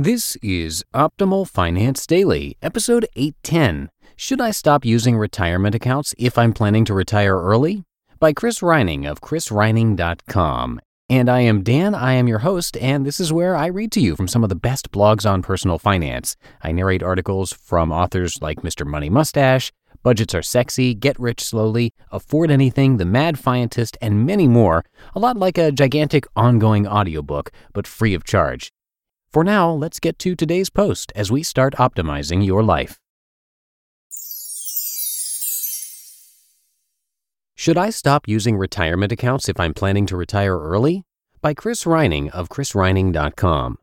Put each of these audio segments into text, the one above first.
This is Optimal Finance Daily, episode 810. Should I stop using retirement accounts if I'm planning to retire early? By Chris Reining of chrisreining.com. And I am Dan, I am your host, and this is where I read to you from some of the best blogs on personal finance. I narrate articles from authors like Mr. Money Mustache, Budgets Are Sexy, Get Rich Slowly, Afford Anything, The Mad Fientist, and many more, a lot like a gigantic ongoing audiobook, but free of charge. For now, let's get to today's post as we start optimizing your life. Should I stop using retirement accounts if I'm planning to retire early? By Chris Reining of chrisreining.com.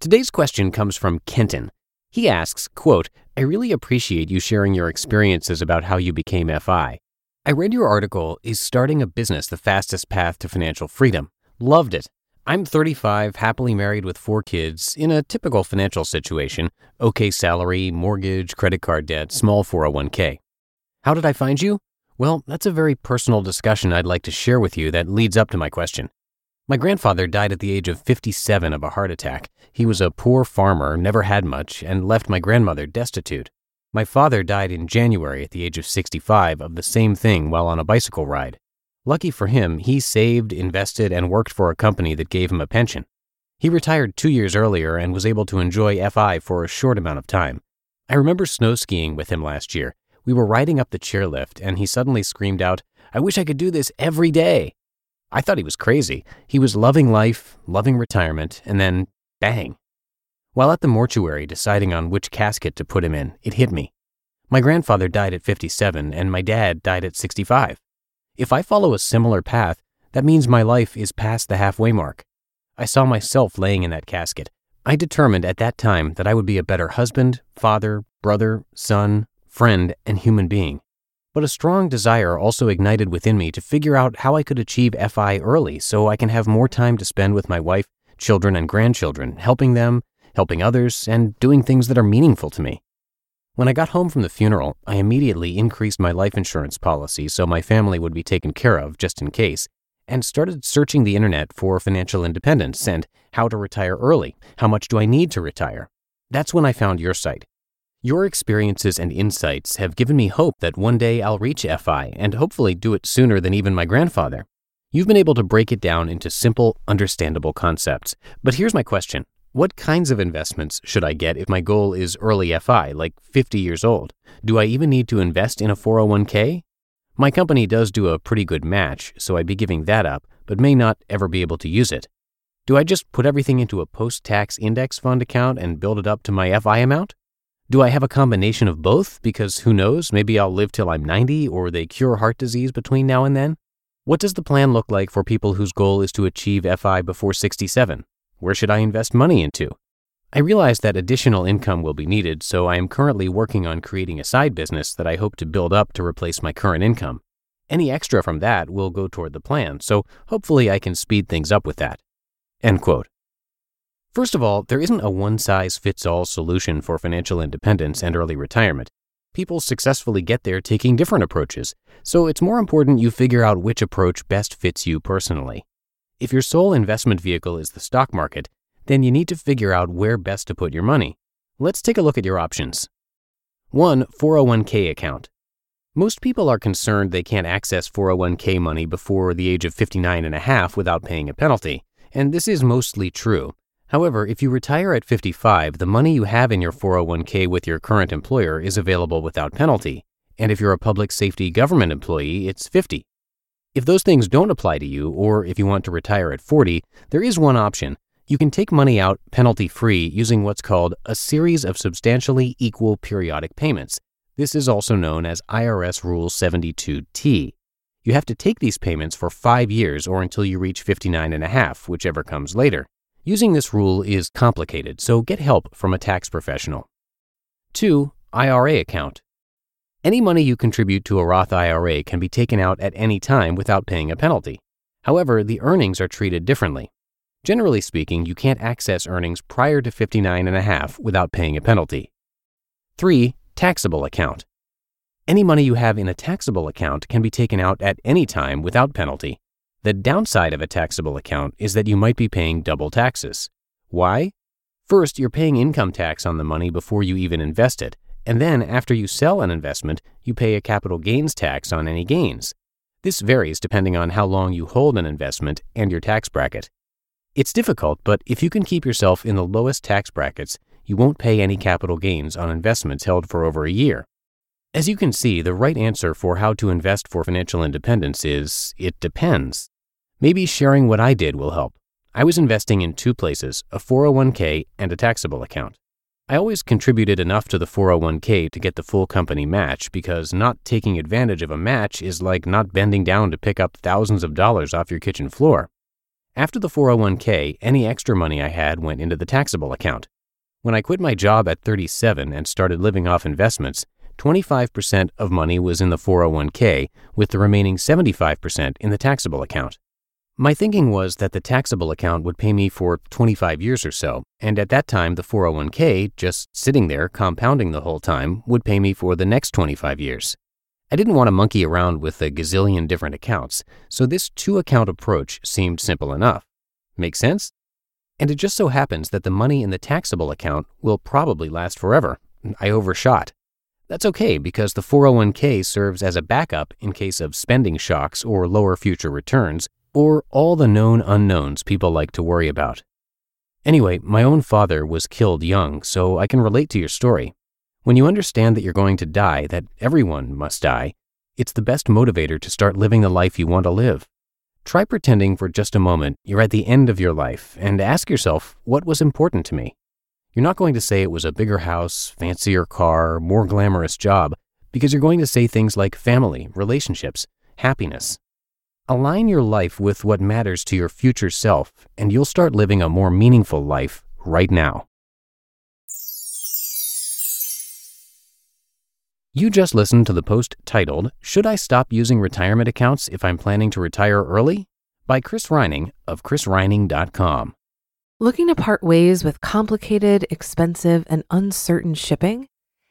Today's question comes from Kenton. He asks, quote, I really appreciate you sharing your experiences about how you became FI. I read your article, Is Starting a Business the Fastest Path to Financial Freedom? Loved it. I'm 35, happily married with four kids, in a typical financial situation okay salary, mortgage, credit card debt, small 401k. How did I find you? Well, that's a very personal discussion I'd like to share with you that leads up to my question. My grandfather died at the age of 57 of a heart attack. He was a poor farmer, never had much, and left my grandmother destitute. My father died in January at the age of 65 of the same thing while on a bicycle ride. Lucky for him, he saved, invested, and worked for a company that gave him a pension. He retired two years earlier and was able to enjoy FI for a short amount of time. I remember snow skiing with him last year. We were riding up the chairlift, and he suddenly screamed out, I wish I could do this every day. I thought he was crazy. He was loving life, loving retirement, and then bang. While at the mortuary deciding on which casket to put him in, it hit me. My grandfather died at 57, and my dad died at 65. If I follow a similar path, that means my life is past the halfway mark. I saw myself laying in that casket. I determined at that time that I would be a better husband, father, brother, son, friend, and human being. But a strong desire also ignited within me to figure out how I could achieve FI early so I can have more time to spend with my wife, children, and grandchildren, helping them, helping others, and doing things that are meaningful to me. When I got home from the funeral, I immediately increased my life insurance policy so my family would be taken care of just in case, and started searching the internet for financial independence and how to retire early. How much do I need to retire? That's when I found your site. Your experiences and insights have given me hope that one day I'll reach FI and hopefully do it sooner than even my grandfather. You've been able to break it down into simple, understandable concepts. But here's my question what kinds of investments should I get if my goal is early FI, like 50 years old? Do I even need to invest in a 401k? My company does do a pretty good match, so I'd be giving that up, but may not ever be able to use it. Do I just put everything into a post tax index fund account and build it up to my FI amount? Do I have a combination of both? Because who knows, maybe I'll live till I'm 90 or they cure heart disease between now and then? What does the plan look like for people whose goal is to achieve FI before 67? Where should I invest money into? I realize that additional income will be needed, so I am currently working on creating a side business that I hope to build up to replace my current income. Any extra from that will go toward the plan, so hopefully I can speed things up with that. End quote. First of all, there isn't a one size fits all solution for financial independence and early retirement. People successfully get there taking different approaches, so it's more important you figure out which approach best fits you personally. If your sole investment vehicle is the stock market, then you need to figure out where best to put your money. Let's take a look at your options. 1. 401k account. Most people are concerned they can't access 401k money before the age of 59 and a half without paying a penalty, and this is mostly true. However, if you retire at 55, the money you have in your 401k with your current employer is available without penalty. And if you're a public safety government employee, it's 50. If those things don't apply to you, or if you want to retire at 40, there is one option. You can take money out penalty free using what's called a series of substantially equal periodic payments. This is also known as IRS Rule 72T. You have to take these payments for five years or until you reach 59 and a half, whichever comes later. Using this rule is complicated, so get help from a tax professional. 2. IRA account. Any money you contribute to a Roth IRA can be taken out at any time without paying a penalty. However, the earnings are treated differently. Generally speaking, you can't access earnings prior to 59 and a half without paying a penalty. 3. Taxable account. Any money you have in a taxable account can be taken out at any time without penalty. The downside of a taxable account is that you might be paying double taxes. Why? First, you're paying income tax on the money before you even invest it, and then after you sell an investment, you pay a capital gains tax on any gains. This varies depending on how long you hold an investment and your tax bracket. It's difficult, but if you can keep yourself in the lowest tax brackets, you won't pay any capital gains on investments held for over a year. As you can see, the right answer for how to invest for financial independence is it depends. Maybe sharing what I did will help. I was investing in two places a 401k and a taxable account. I always contributed enough to the 401k to get the full company match because not taking advantage of a match is like not bending down to pick up thousands of dollars off your kitchen floor. After the 401k, any extra money I had went into the taxable account. When I quit my job at 37 and started living off investments, 25% of money was in the 401k, with the remaining 75% in the taxable account. My thinking was that the taxable account would pay me for 25 years or so, and at that time, the 401k, just sitting there compounding the whole time, would pay me for the next 25 years. I didn't want to monkey around with a gazillion different accounts, so this two account approach seemed simple enough. Make sense? And it just so happens that the money in the taxable account will probably last forever. I overshot. That's okay because the 401k serves as a backup in case of spending shocks or lower future returns, or all the known unknowns people like to worry about. Anyway, my own father was killed young, so I can relate to your story. When you understand that you're going to die, that everyone must die, it's the best motivator to start living the life you want to live. Try pretending for just a moment you're at the end of your life and ask yourself, what was important to me? You're not going to say it was a bigger house, fancier car, more glamorous job, because you're going to say things like family, relationships, happiness, Align your life with what matters to your future self, and you'll start living a more meaningful life right now. You just listened to the post titled, Should I Stop Using Retirement Accounts If I'm Planning to Retire Early? by Chris Reining of chrisreining.com. Looking to part ways with complicated, expensive, and uncertain shipping?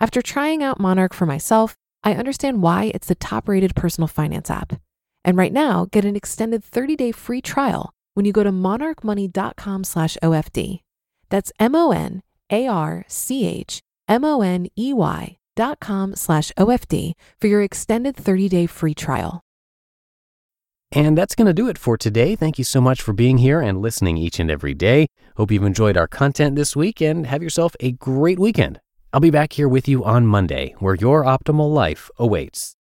After trying out Monarch for myself, I understand why it's the top rated personal finance app. And right now, get an extended 30-day free trial when you go to monarchmoney.com slash OFD. That's M-O-N-A-R-C-H-M-O-N-E-Y dot com slash OFD for your extended 30-day free trial. And that's going to do it for today. Thank you so much for being here and listening each and every day. Hope you've enjoyed our content this week and have yourself a great weekend. I'll be back here with you on Monday, where your optimal life awaits.